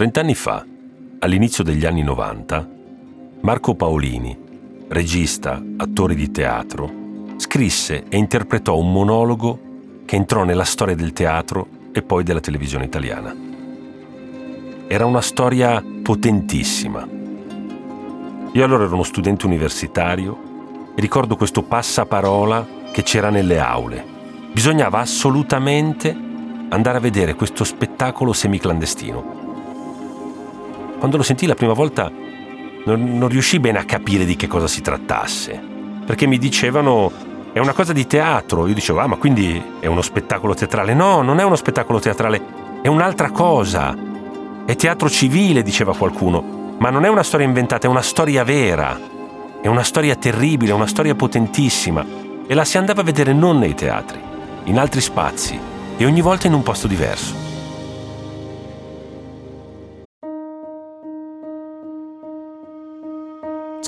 Trent'anni fa, all'inizio degli anni 90, Marco Paolini, regista, attore di teatro, scrisse e interpretò un monologo che entrò nella storia del teatro e poi della televisione italiana. Era una storia potentissima. Io allora ero uno studente universitario e ricordo questo passaparola che c'era nelle aule. Bisognava assolutamente andare a vedere questo spettacolo semiclandestino quando lo sentii la prima volta non, non riuscii bene a capire di che cosa si trattasse, perché mi dicevano è una cosa di teatro. Io dicevo, ah, ma quindi è uno spettacolo teatrale? No, non è uno spettacolo teatrale, è un'altra cosa. È teatro civile, diceva qualcuno, ma non è una storia inventata, è una storia vera. È una storia terribile, una storia potentissima. E la si andava a vedere non nei teatri, in altri spazi, e ogni volta in un posto diverso.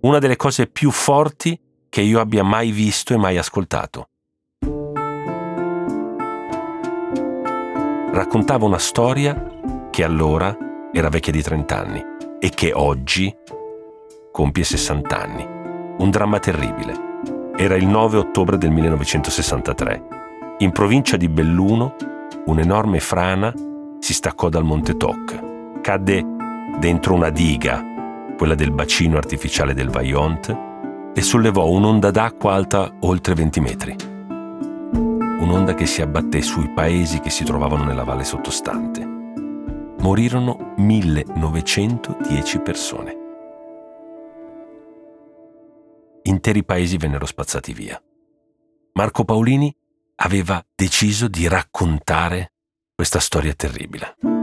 una delle cose più forti che io abbia mai visto e mai ascoltato. Raccontava una storia che allora era vecchia di 30 anni e che oggi compie 60 anni. Un dramma terribile. Era il 9 ottobre del 1963. In provincia di Belluno, un'enorme frana si staccò dal Monte Toc. Cadde dentro una diga quella del bacino artificiale del Vaillant, e sollevò un'onda d'acqua alta oltre 20 metri. Un'onda che si abbatté sui paesi che si trovavano nella valle sottostante. Morirono 1910 persone. Interi paesi vennero spazzati via. Marco Paolini aveva deciso di raccontare questa storia terribile.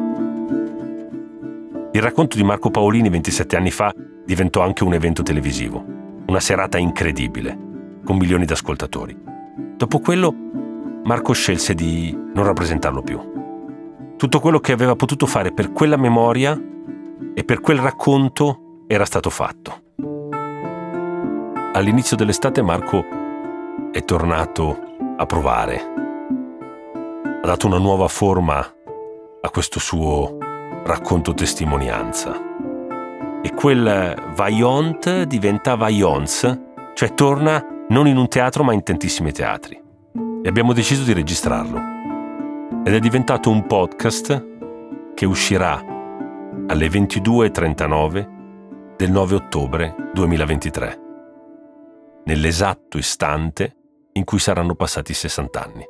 Il racconto di Marco Paolini 27 anni fa diventò anche un evento televisivo, una serata incredibile, con milioni di ascoltatori. Dopo quello, Marco scelse di non rappresentarlo più. Tutto quello che aveva potuto fare per quella memoria e per quel racconto era stato fatto. All'inizio dell'estate Marco è tornato a provare. Ha dato una nuova forma a questo suo racconto testimonianza. E quel Vaillant diventa Vaillance, cioè torna non in un teatro ma in tantissimi teatri. E abbiamo deciso di registrarlo. Ed è diventato un podcast che uscirà alle 22.39 del 9 ottobre 2023, nell'esatto istante in cui saranno passati 60 anni.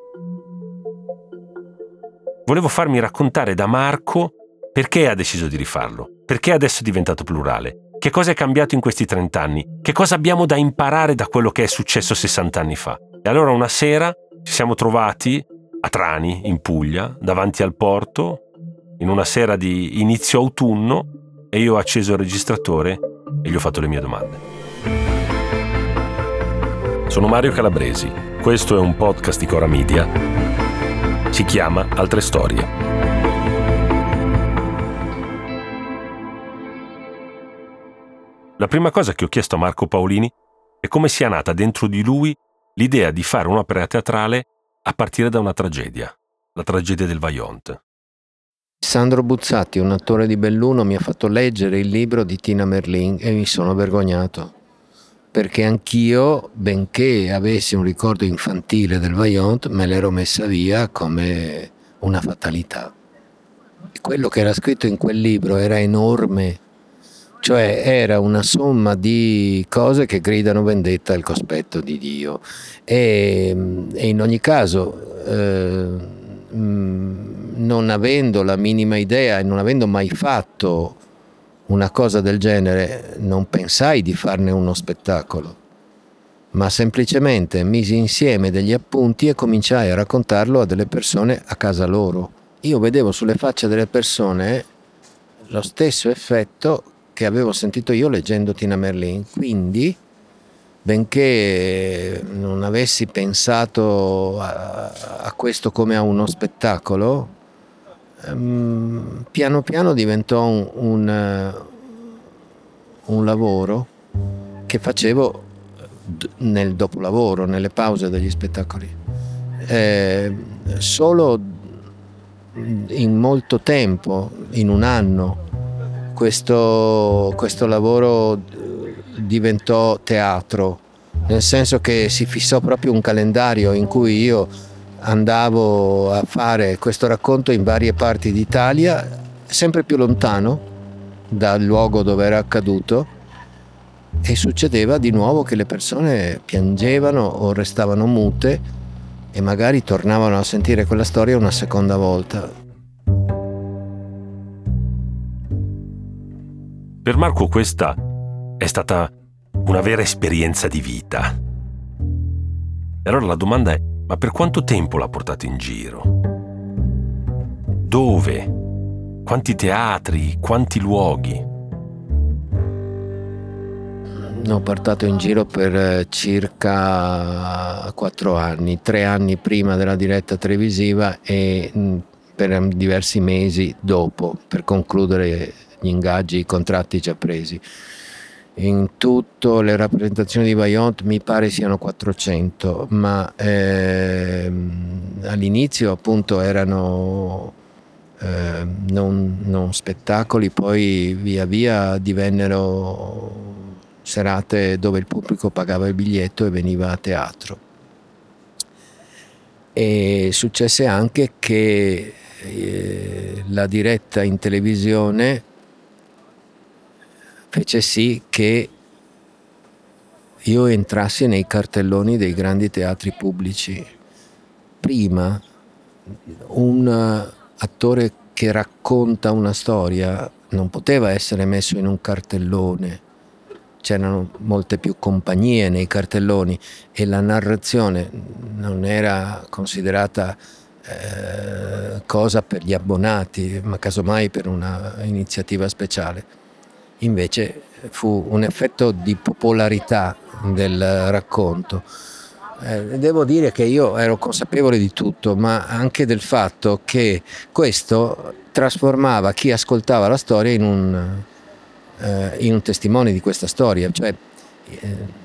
Volevo farmi raccontare da Marco perché ha deciso di rifarlo? Perché adesso è diventato plurale? Che cosa è cambiato in questi 30 anni? Che cosa abbiamo da imparare da quello che è successo 60 anni fa? E allora una sera ci siamo trovati a Trani, in Puglia, davanti al porto, in una sera di inizio autunno, e io ho acceso il registratore e gli ho fatto le mie domande. Sono Mario Calabresi, questo è un podcast di Cora Media. Si chiama Altre Storie. La prima cosa che ho chiesto a Marco Paolini è come sia nata dentro di lui l'idea di fare un'opera teatrale a partire da una tragedia, la tragedia del Vaillant. Sandro Buzzati, un attore di Belluno, mi ha fatto leggere il libro di Tina Merlin e mi sono vergognato. Perché anch'io, benché avessi un ricordo infantile del Vaillant, me l'ero messa via come una fatalità. Quello che era scritto in quel libro era enorme cioè era una somma di cose che gridano vendetta al cospetto di Dio. E, e in ogni caso eh, non avendo la minima idea e non avendo mai fatto una cosa del genere non pensai di farne uno spettacolo. Ma semplicemente misi insieme degli appunti e cominciai a raccontarlo a delle persone a casa loro. Io vedevo sulle facce delle persone lo stesso effetto che avevo sentito io leggendo Tina Merlin. Quindi, benché non avessi pensato a, a questo come a uno spettacolo, ehm, piano piano diventò un, un, un lavoro che facevo nel dopolavoro, nelle pause degli spettacoli. Eh, solo in molto tempo, in un anno, questo, questo lavoro diventò teatro, nel senso che si fissò proprio un calendario in cui io andavo a fare questo racconto in varie parti d'Italia, sempre più lontano dal luogo dove era accaduto e succedeva di nuovo che le persone piangevano o restavano mute e magari tornavano a sentire quella storia una seconda volta. Per Marco questa è stata una vera esperienza di vita. E allora la domanda è, ma per quanto tempo l'ha portato in giro? Dove? Quanti teatri? Quanti luoghi? ho portato in giro per eh, circa quattro anni, tre anni prima della diretta televisiva e mm, per diversi mesi dopo, per concludere gli ingaggi, i contratti già presi. In tutto le rappresentazioni di Vaillant mi pare siano 400, ma ehm, all'inizio appunto erano eh, non, non spettacoli, poi via via divennero serate dove il pubblico pagava il biglietto e veniva a teatro. E successe anche che eh, la diretta in televisione fece sì che io entrassi nei cartelloni dei grandi teatri pubblici. Prima un attore che racconta una storia non poteva essere messo in un cartellone c'erano molte più compagnie nei cartelloni e la narrazione non era considerata eh, cosa per gli abbonati, ma casomai per un'iniziativa speciale. Invece fu un effetto di popolarità del racconto. Eh, devo dire che io ero consapevole di tutto, ma anche del fatto che questo trasformava chi ascoltava la storia in un, eh, in un testimone di questa storia. Cioè, eh,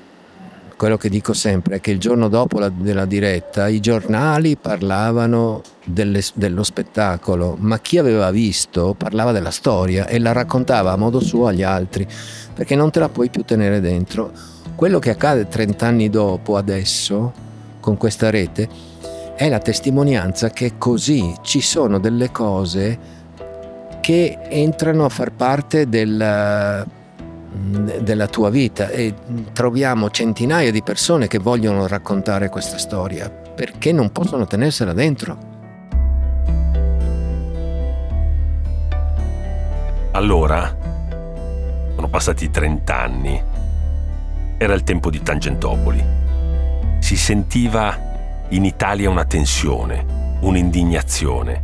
quello che dico sempre è che il giorno dopo la, della diretta i giornali parlavano delle, dello spettacolo, ma chi aveva visto parlava della storia e la raccontava a modo suo agli altri, perché non te la puoi più tenere dentro. Quello che accade 30 anni dopo, adesso, con questa rete, è la testimonianza che così ci sono delle cose che entrano a far parte del, della tua vita e troviamo centinaia di persone che vogliono raccontare questa storia perché non possono tenersela dentro. Allora, sono passati 30 anni. Era il tempo di Tangentopoli. Si sentiva in Italia una tensione, un'indignazione,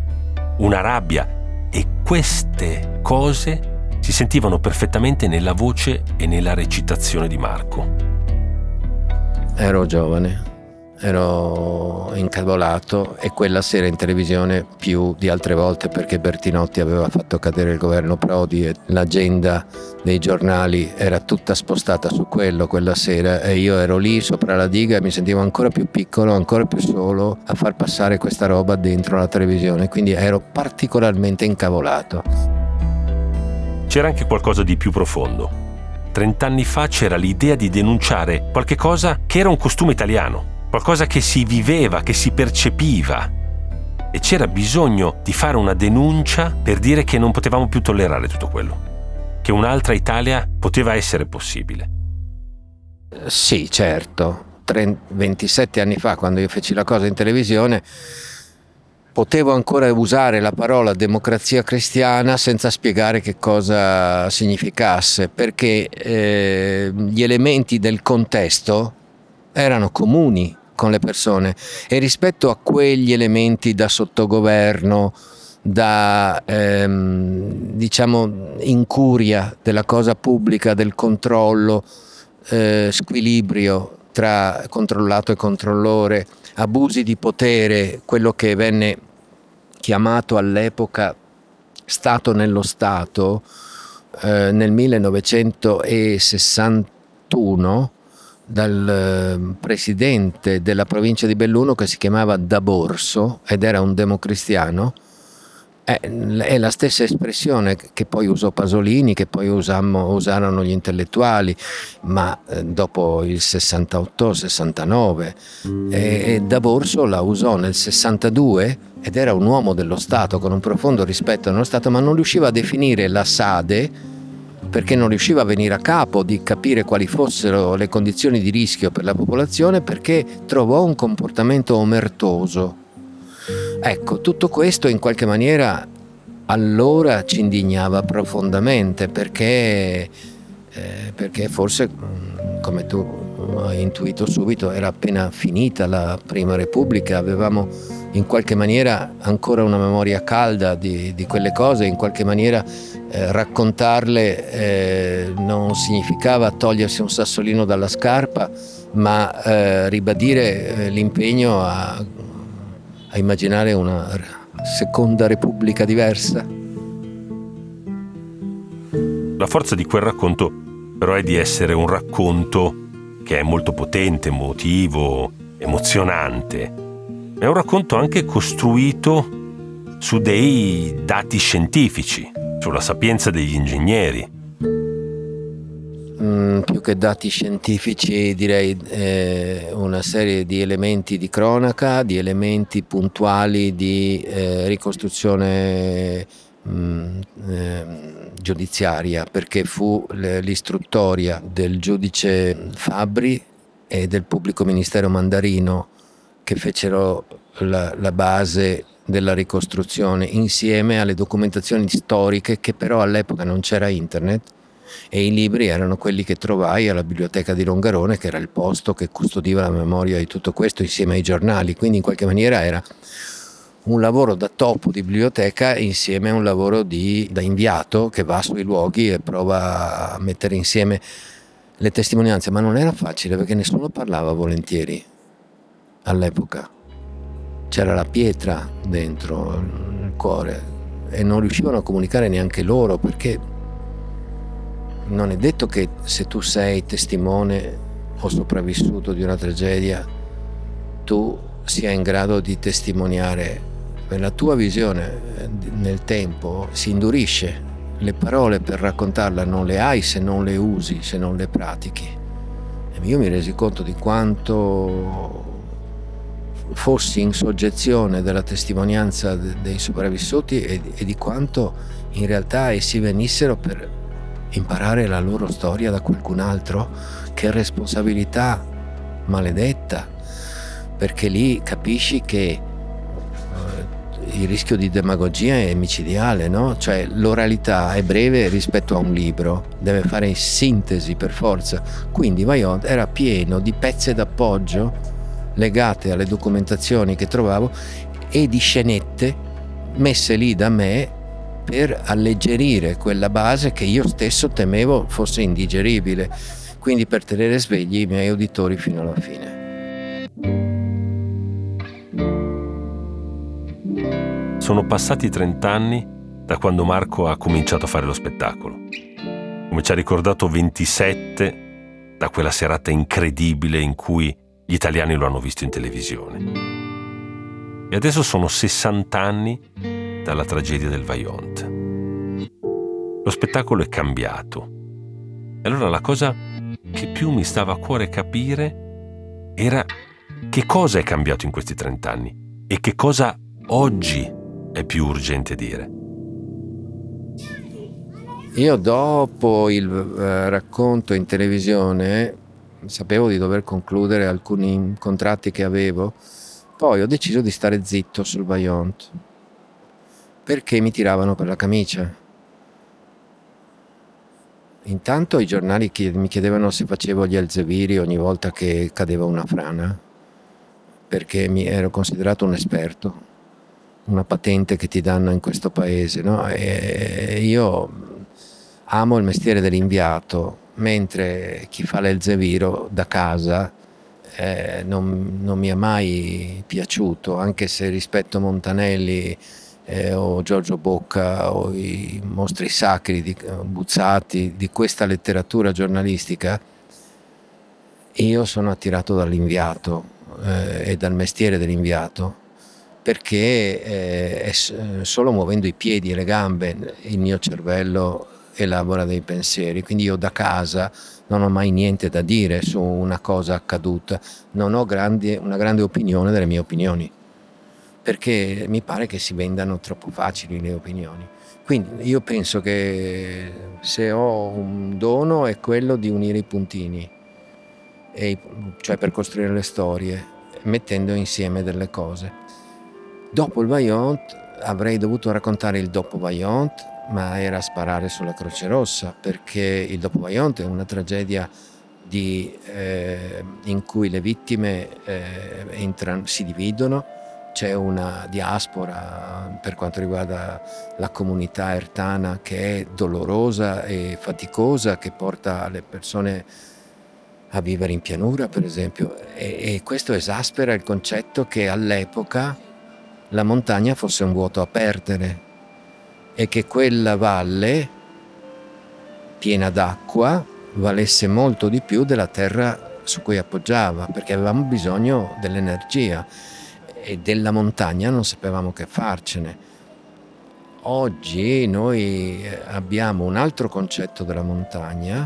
una rabbia e queste cose si sentivano perfettamente nella voce e nella recitazione di Marco. Ero giovane, ero incavolato e quella sera in televisione più di altre volte perché Bertinotti aveva fatto cadere il governo Prodi e l'agenda dei giornali era tutta spostata su quello quella sera e io ero lì sopra la diga e mi sentivo ancora più piccolo, ancora più solo a far passare questa roba dentro la televisione, quindi ero particolarmente incavolato. C'era anche qualcosa di più profondo. Trent'anni fa c'era l'idea di denunciare qualche cosa che era un costume italiano qualcosa che si viveva, che si percepiva. E c'era bisogno di fare una denuncia per dire che non potevamo più tollerare tutto quello, che un'altra Italia poteva essere possibile. Sì, certo. 27 anni fa, quando io feci la cosa in televisione, potevo ancora usare la parola democrazia cristiana senza spiegare che cosa significasse, perché eh, gli elementi del contesto erano comuni con le persone e rispetto a quegli elementi da sottogoverno, da ehm, diciamo incuria della cosa pubblica, del controllo, eh, squilibrio tra controllato e controllore, abusi di potere, quello che venne chiamato all'epoca Stato nello Stato, eh, nel 1961 dal eh, presidente della provincia di Belluno che si chiamava D'Aborso ed era un democristiano è, la stessa espressione che poi usò Pasolini, che poi usammo, usarono gli intellettuali, ma eh, dopo il 68-69. E, e D'Aborso la usò nel 62 ed era un uomo dello Stato con un profondo rispetto nello Stato, ma non riusciva a definire la Sade perché non riusciva a venire a capo di capire quali fossero le condizioni di rischio per la popolazione perché trovò un comportamento omertoso Ecco, tutto questo in qualche maniera allora ci indignava profondamente perché, eh, perché forse, mm, come tu hai intuito subito, era appena finita la Prima Repubblica, avevamo in qualche maniera ancora una memoria calda di, di quelle cose, in qualche maniera eh, raccontarle eh, non significava togliersi un sassolino dalla scarpa, ma eh, ribadire eh, l'impegno a a immaginare una seconda repubblica diversa. La forza di quel racconto però è di essere un racconto che è molto potente, emotivo, emozionante. È un racconto anche costruito su dei dati scientifici, sulla sapienza degli ingegneri, Mm, più che dati scientifici direi eh, una serie di elementi di cronaca, di elementi puntuali di eh, ricostruzione mh, mm, eh, giudiziaria, perché fu l'istruttoria del giudice Fabri e del pubblico ministero Mandarino che fecero la, la base della ricostruzione insieme alle documentazioni storiche che però all'epoca non c'era internet e i libri erano quelli che trovai alla biblioteca di Longarone, che era il posto che custodiva la memoria di tutto questo insieme ai giornali, quindi in qualche maniera era un lavoro da topo di biblioteca insieme a un lavoro di, da inviato che va sui luoghi e prova a mettere insieme le testimonianze, ma non era facile perché nessuno parlava volentieri all'epoca. C'era la pietra dentro il cuore e non riuscivano a comunicare neanche loro perché non è detto che se tu sei testimone o sopravvissuto di una tragedia, tu sia in grado di testimoniare. La tua visione eh, nel tempo si indurisce, le parole per raccontarla non le hai se non le usi, se non le pratichi. E io mi resi conto di quanto fossi in soggezione della testimonianza dei sopravvissuti e, di quanto in realtà essi venissero per imparare la loro storia da qualcun altro? Che responsabilità maledetta, perché lì capisci che uh, il rischio di demagogia è micidiale, no? Cioè l'oralità è breve rispetto a un libro, deve fare sintesi per forza. Quindi Vaillant era pieno di pezze d'appoggio legate alle documentazioni che trovavo e di scenette messe lì da me per alleggerire quella base che io stesso temevo fosse indigeribile, quindi per tenere svegli i miei uditori fino alla fine. Sono passati 30 anni da quando Marco ha cominciato a fare lo spettacolo. Come ci ha ricordato 27 da quella serata incredibile in cui gli italiani lo hanno visto in televisione. E adesso sono 60 anni dalla tragedia del Vaillant. Lo spettacolo è cambiato. E allora la cosa che più mi stava a cuore capire era che cosa è cambiato in questi 30 anni e che cosa oggi è più urgente dire. Io dopo il eh, racconto in televisione sapevo di dover concludere alcuni contratti che avevo, poi ho deciso di stare zitto sul Vaillant perché mi tiravano per la camicia. Intanto i giornali mi chiedevano se facevo gli alzeviri ogni volta che cadeva una frana, perché mi ero considerato un esperto, una patente che ti danno in questo paese. No? Io amo il mestiere dell'inviato, mentre chi fa l'Elzeviro da casa eh, non, non, mi è mai piaciuto, anche se rispetto Montanelli eh, o Giorgio Bocca o i mostri sacri di, Buzzati di questa letteratura giornalistica, io sono attirato dall'inviato eh, e dal mestiere dell'inviato perché eh, è solo muovendo i piedi e le gambe il mio cervello elabora dei pensieri, quindi io da casa non ho mai niente da dire su una cosa accaduta, non ho grandi, una grande opinione delle mie opinioni, perché mi pare che si vendano troppo facili le opinioni. Quindi io penso che se ho un dono è quello di unire i puntini, e, cioè per costruire le storie, mettendo insieme delle cose. Dopo il Vaillant avrei dovuto raccontare il dopo Vaillant, ma era sparare sulla Croce Rossa, perché il dopo Vaillant è una tragedia di, eh, in cui le vittime eh, entrano, si dividono, c'è una diaspora per quanto riguarda la comunità ertana che è dolorosa e faticosa, che porta le persone a vivere in pianura, per esempio, e, e questo esaspera il concetto che all'epoca la montagna fosse un vuoto a perdere e che quella valle piena d'acqua valesse molto di più della terra su cui appoggiava, perché avevamo bisogno dell'energia e della montagna non sapevamo che farcene. Oggi noi eh, abbiamo un altro concetto della montagna.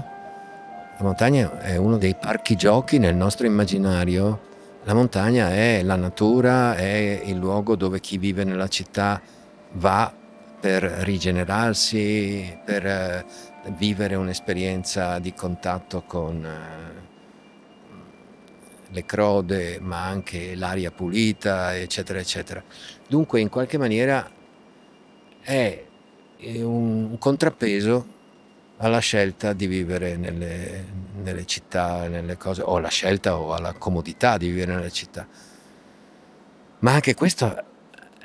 La montagna è uno dei parchi giochi nel nostro immaginario. La montagna è la natura, è il luogo dove chi vive nella città va per rigenerarsi, per eh, vivere un'esperienza di contatto con eh, le crode, ma anche l'aria pulita, eccetera, eccetera. Dunque, in qualche maniera è un contrappeso alla scelta di vivere nelle, nelle città, nelle cose, o alla scelta o alla comodità di vivere nelle città. Ma anche questo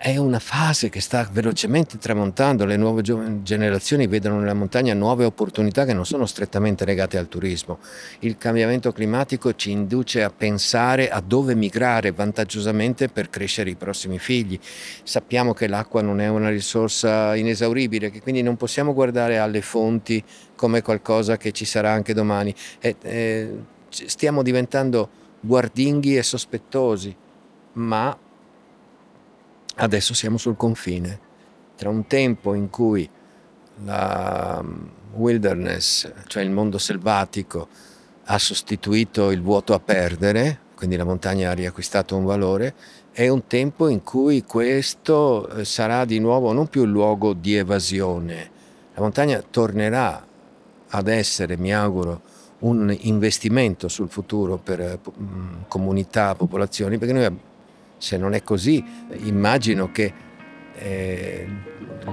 è una fase che sta velocemente tramontando, le nuove generazioni vedono nella montagna nuove opportunità che non sono strettamente legate al turismo. Il cambiamento climatico ci induce a pensare a dove migrare vantaggiosamente per crescere i prossimi figli. Sappiamo che l'acqua non è una risorsa inesauribile, che quindi non possiamo guardare alle fonti come qualcosa che ci sarà anche domani. E, eh, stiamo diventando guardinghi e sospettosi, ma Adesso siamo sul confine tra un tempo in cui la um, wilderness, cioè il mondo selvatico, ha sostituito il vuoto a perdere, quindi la montagna ha riacquistato un valore, e un tempo in cui questo eh, sarà di nuovo non più il luogo di evasione. La montagna tornerà ad essere, mi auguro, un investimento sul futuro per eh, comunità, popolazioni, perché noi se non è così, immagino che eh,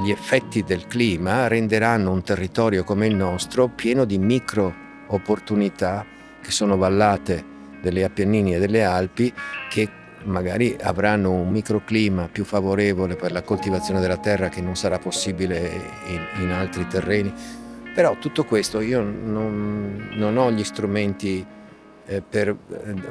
gli effetti del clima renderanno un territorio come il nostro pieno di micro opportunità che sono vallate delle Appennini e delle Alpi che magari avranno un microclima più favorevole per la coltivazione della terra che non sarà possibile in, in altri terreni. Però tutto questo io non, non ho gli strumenti per eh,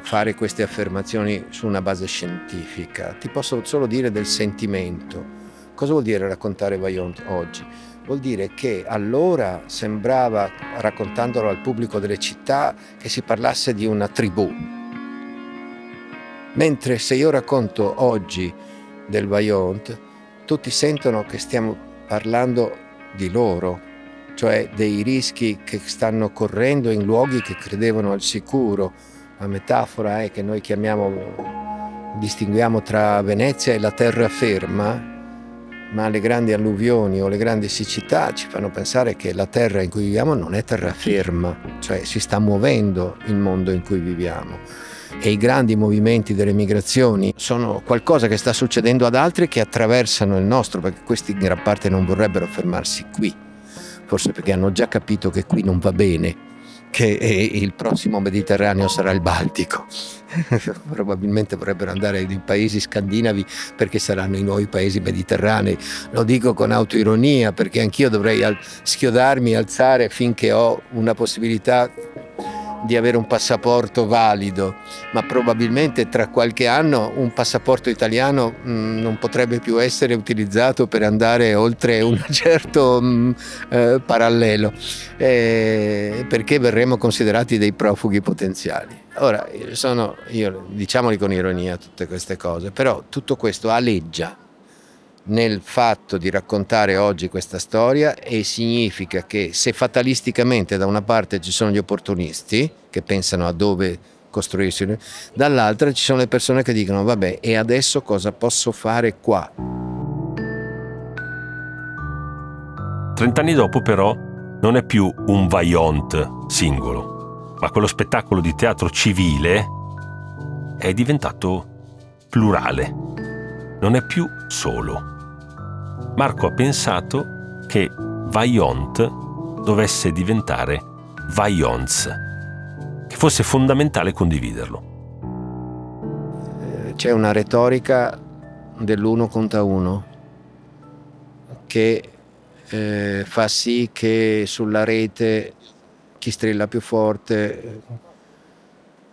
fare queste affermazioni su una base scientifica, ti posso solo dire del sentimento. Cosa vuol dire raccontare Vaillant oggi? Vuol dire che allora sembrava, raccontandolo al pubblico delle città, che si parlasse di una tribù. Mentre se io racconto oggi del Vaillant, tutti sentono che stiamo parlando di loro, cioè dei rischi che stanno correndo in luoghi che credevano al sicuro. La metafora è che noi chiamiamo, distinguiamo tra Venezia e la terraferma, ma le grandi alluvioni o le grandi siccità ci fanno pensare che la terra in cui viviamo non è terraferma, cioè si sta muovendo il mondo in cui viviamo. E i grandi movimenti delle migrazioni sono qualcosa che sta succedendo ad altri che attraversano il nostro, perché questi in gran parte non vorrebbero fermarsi qui forse perché hanno già capito che qui non va bene che il prossimo Mediterraneo sarà il Baltico. Probabilmente vorrebbero andare nei paesi scandinavi perché saranno i nuovi paesi mediterranei. Lo dico con autoironia perché anch'io dovrei schiodarmi, alzare finché ho una possibilità di avere un passaporto valido, ma probabilmente tra qualche anno un passaporto italiano mh, mm, non potrebbe più essere utilizzato per andare oltre un certo mh, mm, eh, parallelo, eh, perché verremo considerati dei profughi potenziali. Ora, sono, io, diciamoli con ironia tutte queste cose, però tutto questo aleggia nel fatto di raccontare oggi questa storia e significa che se fatalisticamente da una parte ci sono gli opportunisti che pensano a dove costruirsi, dall'altra ci sono le persone che dicono vabbè e adesso cosa posso fare qua? Trent'anni dopo però non è più un vaillant singolo, ma quello spettacolo di teatro civile è diventato plurale, non è più solo Marco ha pensato che Vaillant dovesse diventare Vaillance, che fosse fondamentale condividerlo. Eh, c'è una retorica dell'uno conta uno che eh, fa sì che sulla rete chi strilla più forte,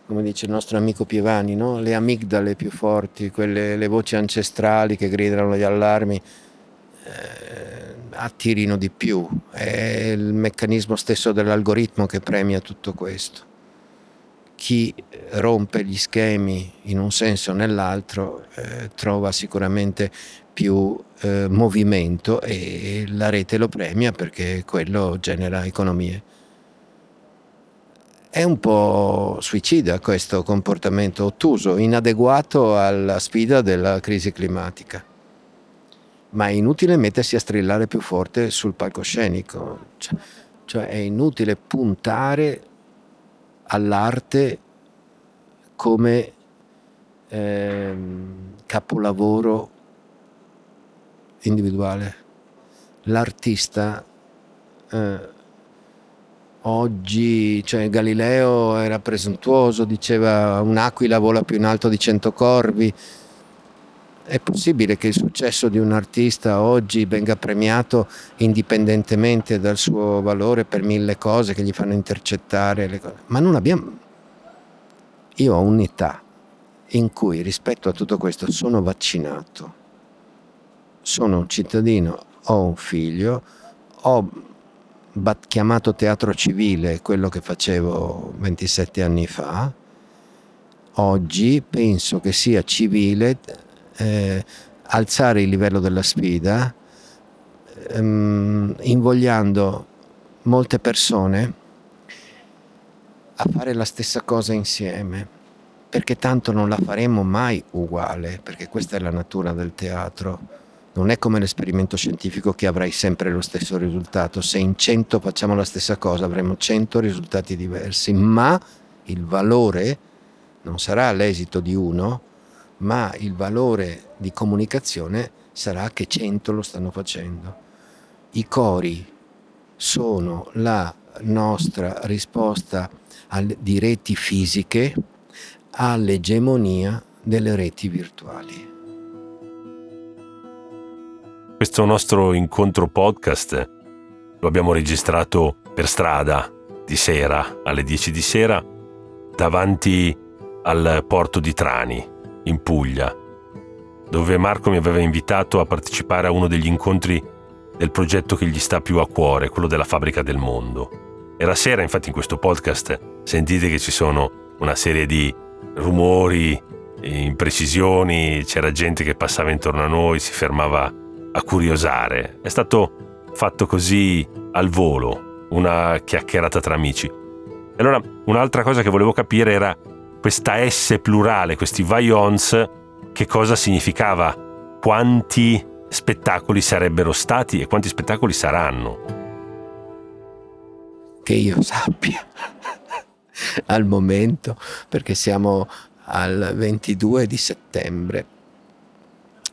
come dice il nostro amico Pievani, no? le amigdale più forti, quelle, le voci ancestrali che gridano gli allarmi, attirino di più. È il meccanismo stesso dell'algoritmo che premia tutto questo. Chi rompe gli schemi in un senso o nell'altro eh, trova sicuramente più eh, movimento e la rete lo premia perché quello genera economie. È un po' suicida questo comportamento ottuso, inadeguato alla sfida della crisi climatica ma è inutile mettersi a strillare più forte sul palcoscenico, cioè, cioè è inutile puntare all'arte come eh, capolavoro individuale. L'artista eh, oggi, cioè Galileo era presuntuoso, diceva un'aquila vola più in alto di cento corvi, è possibile che il successo di un artista oggi venga premiato indipendentemente dal suo valore per mille cose che gli fanno intercettare le cose. Ma non abbiamo... Io ho un'età in cui rispetto a tutto questo sono vaccinato, sono un cittadino, ho un figlio, ho chiamato teatro civile quello che facevo 27 anni fa, oggi penso che sia civile eh, alzare il livello della sfida, ehm, invogliando molte persone a fare la stessa cosa insieme, perché tanto non la faremo mai uguale, perché questa è la natura del teatro. Non è come l'esperimento scientifico che avrai sempre lo stesso risultato. Se in 100 facciamo la stessa cosa avremo 100 risultati diversi, ma il valore non sarà l'esito di uno, ma il valore di comunicazione sarà che 100 lo stanno facendo. I cori sono la nostra risposta al, di reti fisiche all'egemonia delle reti virtuali. Questo nostro incontro podcast lo abbiamo registrato per strada di sera alle 10 di sera davanti al porto di Trani in Puglia, dove Marco mi aveva invitato a partecipare a uno degli incontri del progetto che gli sta più a cuore, quello della fabbrica del mondo. Era sera, infatti in questo podcast sentite che ci sono una serie di rumori, imprecisioni, c'era gente che passava intorno a noi, si fermava a curiosare. È stato fatto così al volo, una chiacchierata tra amici. Allora un'altra cosa che volevo capire era questa S plurale, questi Vaions, che cosa significava? Quanti spettacoli sarebbero stati e quanti spettacoli saranno? Che io sappia al momento, perché siamo al 22 di settembre.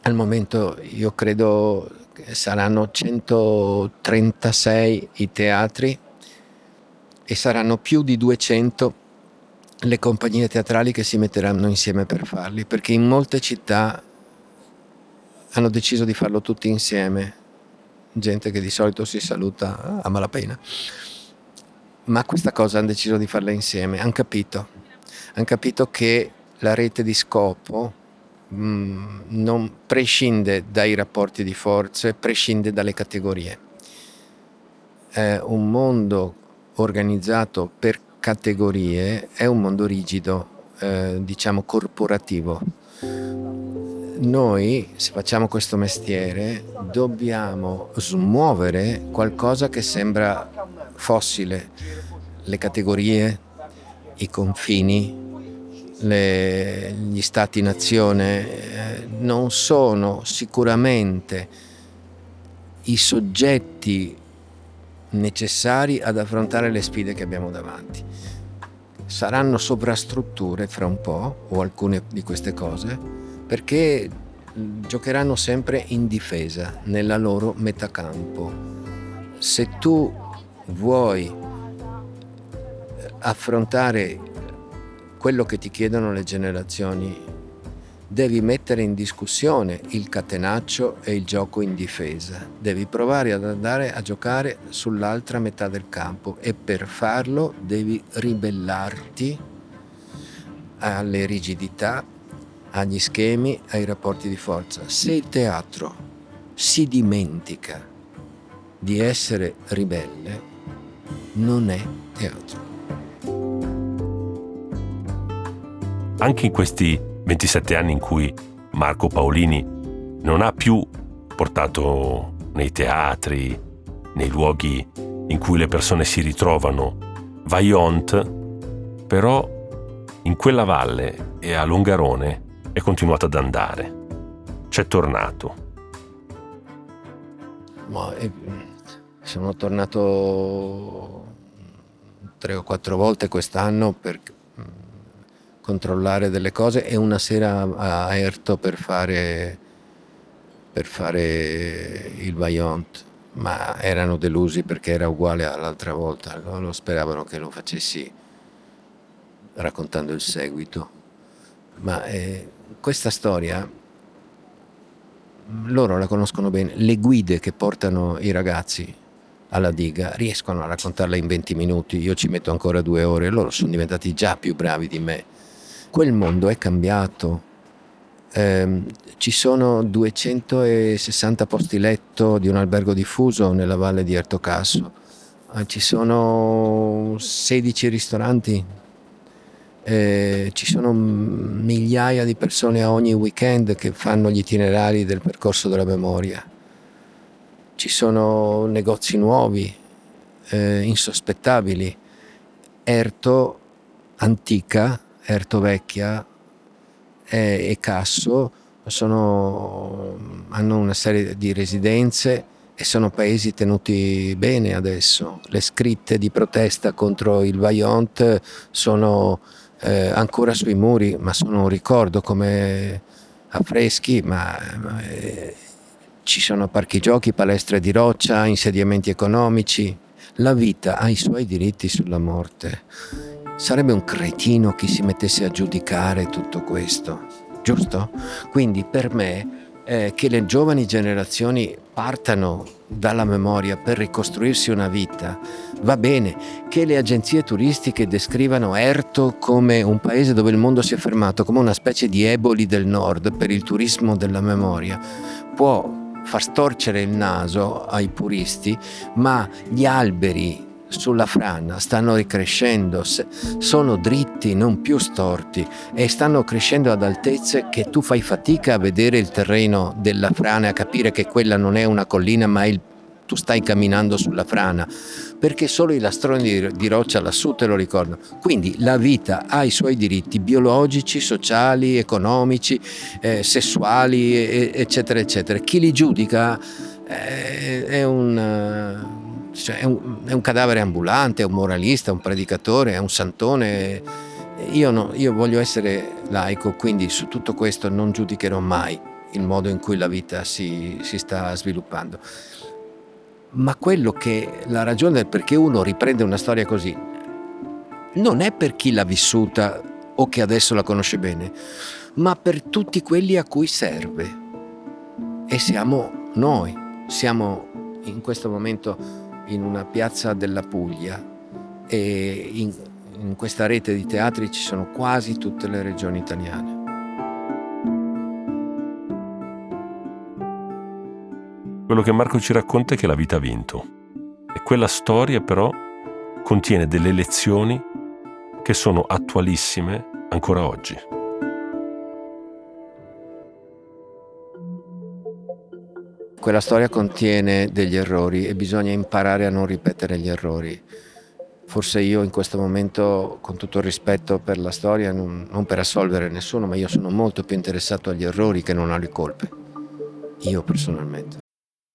Al momento io credo che saranno 136 i teatri e saranno più di 200 le compagnie teatrali che si metteranno insieme per farli, perché in molte città hanno deciso di farlo tutti insieme, gente che di solito si saluta a malapena, ma questa cosa hanno deciso di farla insieme, hanno capito, hanno capito che la rete di scopo mm, non prescinde dai rapporti di forze, prescinde dalle categorie. È un mondo organizzato per categorie, è un mondo rigido, eh, diciamo corporativo. Noi, se facciamo questo mestiere, dobbiamo smuovere qualcosa che sembra fossile, le categorie, i confini, le, gli stati-nazione eh, non sono sicuramente i soggetti necessari ad affrontare le sfide che abbiamo davanti. Saranno sovrastrutture fra un po', o alcune di queste cose, perché giocheranno sempre in difesa, nella loro metacampo. Se tu vuoi affrontare quello che ti chiedono le generazioni, devi mettere in discussione il catenaccio e il gioco in difesa. Devi provare ad andare a giocare sull'altra metà del campo e per farlo devi ribellarti alle rigidità, agli schemi, ai rapporti di forza. Se il teatro si dimentica di essere ribelle, non è teatro. Anche in questi 27 anni in cui Marco Paolini non ha più portato nei teatri, nei luoghi in cui le persone si ritrovano, Vaillant, però in quella valle e a Longarone è continuato ad andare. C'è tornato. Ma, eh, sono tornato tre o quattro volte quest'anno perché controllare delle cose e una sera a Erto per fare, per fare il Vaillant, ma erano delusi perché era uguale all'altra volta, lo speravano che lo facessi raccontando il seguito. Ma eh, questa storia loro la conoscono bene, le guide che portano i ragazzi alla diga riescono a raccontarla in 20 minuti, io ci metto ancora due ore, loro sono diventati già più bravi di me quel mondo è cambiato. Eh, ci sono 260 posti letto di un albergo diffuso nella valle di Ertocasso, eh, ci sono 16 ristoranti, eh, ci sono migliaia di persone ogni weekend che fanno gli itinerari del percorso della memoria, ci sono negozi nuovi, eh, insospettabili. Erto antica Ertovecchia e, e Casso sono, hanno una serie di residenze e sono paesi tenuti bene adesso. Le scritte di protesta contro il Vaillant sono eh, ancora sui muri, ma sono un ricordo come affreschi, ma eh, ci sono parchi giochi, palestre di roccia, insediamenti economici. La vita ha i suoi diritti sulla morte Sarebbe un cretino chi si mettesse a giudicare tutto questo, giusto? Quindi per me eh, che le giovani generazioni partano dalla memoria per ricostruirsi una vita, va bene che le agenzie turistiche descrivano Erto come un paese dove il mondo si è fermato, come una specie di eboli del nord per il turismo della memoria, può far storcere il naso ai puristi, ma gli alberi sulla frana stanno ricrescendo, sono dritti, non più storti e stanno crescendo ad altezze che tu fai fatica a vedere il terreno della frana a capire che quella non è una collina ma il, tu stai camminando sulla frana perché solo i lastroni di, di roccia lassù te lo ricordano. Quindi la vita ha i suoi diritti biologici, sociali, economici, eh, sessuali, eccetera, eccetera. Chi li giudica eh, è un cioè, è, un, è, un, cadavere ambulante, è un moralista, un predicatore, è un santone. Io, no, io voglio essere laico, quindi su tutto questo non giudicherò mai il modo in cui la vita si, si sta sviluppando. Ma quello che la ragione del perché uno riprende una storia così non è per chi l'ha vissuta o che adesso la conosce bene, ma per tutti quelli a cui serve. E siamo noi, siamo in questo momento in una piazza della Puglia e in, in questa rete di teatri ci sono quasi tutte le regioni italiane. Quello che Marco ci racconta è che la vita ha vinto. E quella storia però contiene delle lezioni che sono attualissime ancora oggi. Quella storia contiene degli errori e bisogna imparare a non ripetere gli errori. Forse io in questo momento, con tutto il rispetto per la storia, non, non per assolvere nessuno, ma io sono molto più interessato agli errori che non alle colpe. Io personalmente.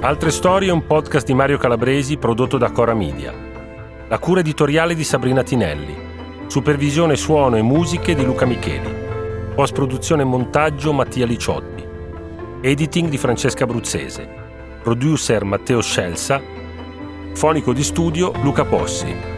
Altre storie è un podcast di Mario Calabresi prodotto da Cora Media. La cura editoriale di Sabrina Tinelli. Supervisione suono e musiche di Luca Micheli. Post produzione e montaggio Mattia Liciotti. Editing di Francesca Bruzzese. Producer Matteo Scelsa. Fonico di studio Luca Possi.